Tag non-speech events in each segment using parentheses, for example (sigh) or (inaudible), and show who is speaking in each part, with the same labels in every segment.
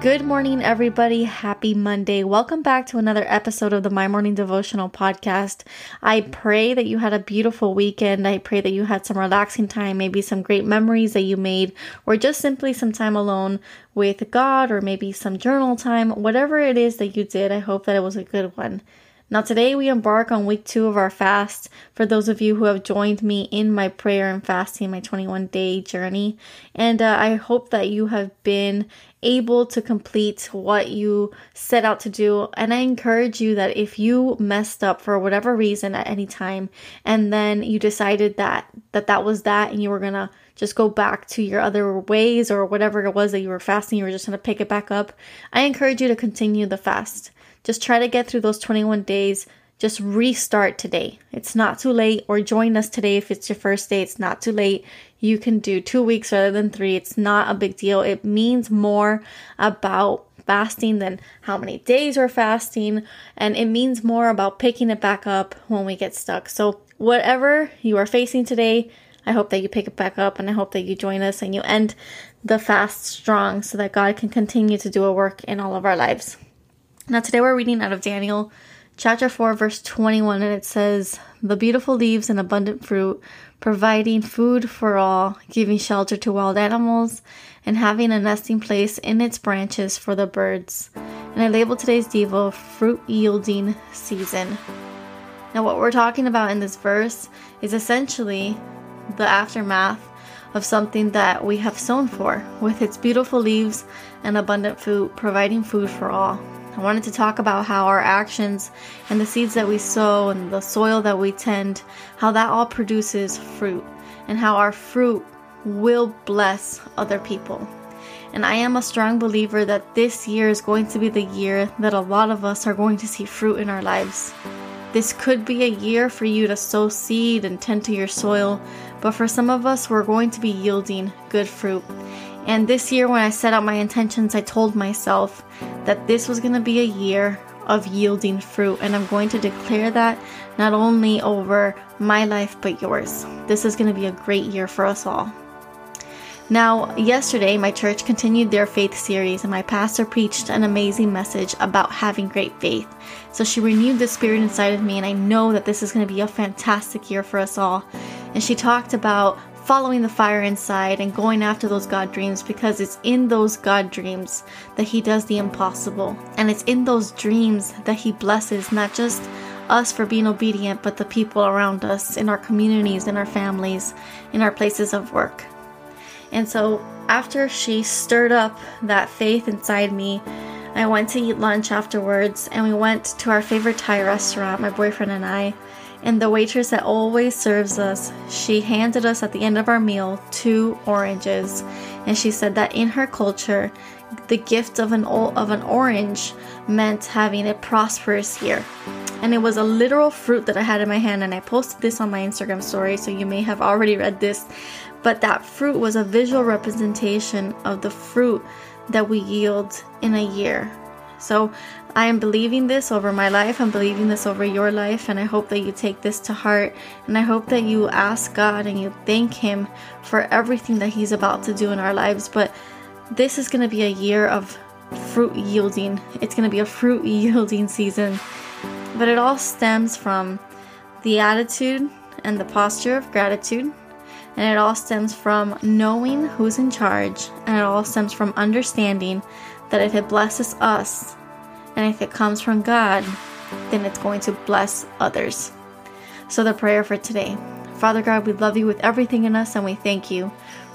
Speaker 1: Good morning, everybody. Happy Monday. Welcome back to another episode of the My Morning Devotional Podcast. I pray that you had a beautiful weekend. I pray that you had some relaxing time, maybe some great memories that you made, or just simply some time alone with God, or maybe some journal time. Whatever it is that you did, I hope that it was a good one. Now, today we embark on week two of our fast. For those of you who have joined me in my prayer and fasting, my 21 day journey, and uh, I hope that you have been able to complete what you set out to do. And I encourage you that if you messed up for whatever reason at any time, and then you decided that that that was that, and you were gonna just go back to your other ways or whatever it was that you were fasting, you were just gonna pick it back up. I encourage you to continue the fast. Just try to get through those 21 days. Just restart today. It's not too late, or join us today if it's your first day. It's not too late. You can do two weeks rather than three. It's not a big deal. It means more about fasting than how many days we're fasting, and it means more about picking it back up when we get stuck. So, whatever you are facing today, I hope that you pick it back up and I hope that you join us and you end the fast strong so that God can continue to do a work in all of our lives. Now, today we're reading out of Daniel chapter 4, verse 21, and it says, The beautiful leaves and abundant fruit, providing food for all, giving shelter to wild animals, and having a nesting place in its branches for the birds. And I labeled today's Devo Fruit Yielding Season. Now, what we're talking about in this verse is essentially the aftermath of something that we have sown for, with its beautiful leaves and abundant food, providing food for all. I wanted to talk about how our actions and the seeds that we sow and the soil that we tend, how that all produces fruit, and how our fruit will bless other people. And I am a strong believer that this year is going to be the year that a lot of us are going to see fruit in our lives. This could be a year for you to sow seed and tend to your soil, but for some of us, we're going to be yielding good fruit. And this year, when I set out my intentions, I told myself that this was going to be a year of yielding fruit. And I'm going to declare that not only over my life, but yours. This is going to be a great year for us all. Now, yesterday, my church continued their faith series, and my pastor preached an amazing message about having great faith. So she renewed the spirit inside of me, and I know that this is going to be a fantastic year for us all. And she talked about following the fire inside and going after those God dreams because it's in those God dreams that He does the impossible. And it's in those dreams that He blesses not just us for being obedient, but the people around us, in our communities, in our families, in our places of work. And so after she stirred up that faith inside me, I went to eat lunch afterwards and we went to our favorite Thai restaurant, my boyfriend and I. And the waitress that always serves us, she handed us at the end of our meal two oranges. And she said that in her culture, the gift of an of an orange meant having a prosperous year. And it was a literal fruit that I had in my hand and I posted this on my Instagram story so you may have already read this. But that fruit was a visual representation of the fruit that we yield in a year. So I am believing this over my life. I'm believing this over your life. And I hope that you take this to heart. And I hope that you ask God and you thank Him for everything that He's about to do in our lives. But this is going to be a year of fruit yielding. It's going to be a fruit (laughs) yielding season. But it all stems from the attitude and the posture of gratitude. And it all stems from knowing who's in charge. And it all stems from understanding that if it blesses us and if it comes from God, then it's going to bless others. So, the prayer for today Father God, we love you with everything in us and we thank you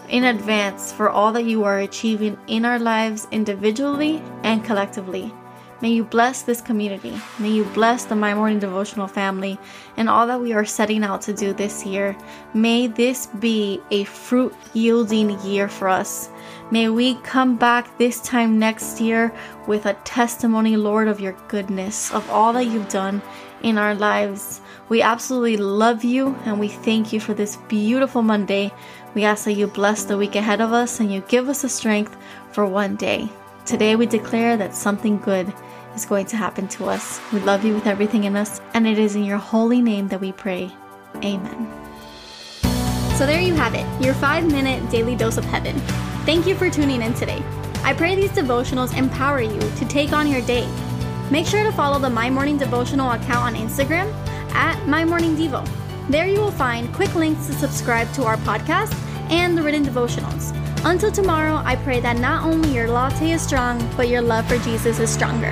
Speaker 1: in advance for all that you are achieving in our lives individually and collectively. May you bless this community. May you bless the My Morning Devotional family and all that we are setting out to do this year. May this be a fruit yielding year for us. May we come back this time next year with a testimony, Lord, of your goodness, of all that you've done in our lives. We absolutely love you and we thank you for this beautiful Monday. We ask that you bless the week ahead of us and you give us the strength for one day. Today we declare that something good is going to happen to us. We love you with everything in us, and it is in your holy name that we pray. Amen.
Speaker 2: So there you have it, your five minute daily dose of heaven. Thank you for tuning in today. I pray these devotionals empower you to take on your day. Make sure to follow the My Morning Devotional account on Instagram at My Morning Devo. There you will find quick links to subscribe to our podcast and the written devotionals. Until tomorrow, I pray that not only your latte is strong, but your love for Jesus is stronger.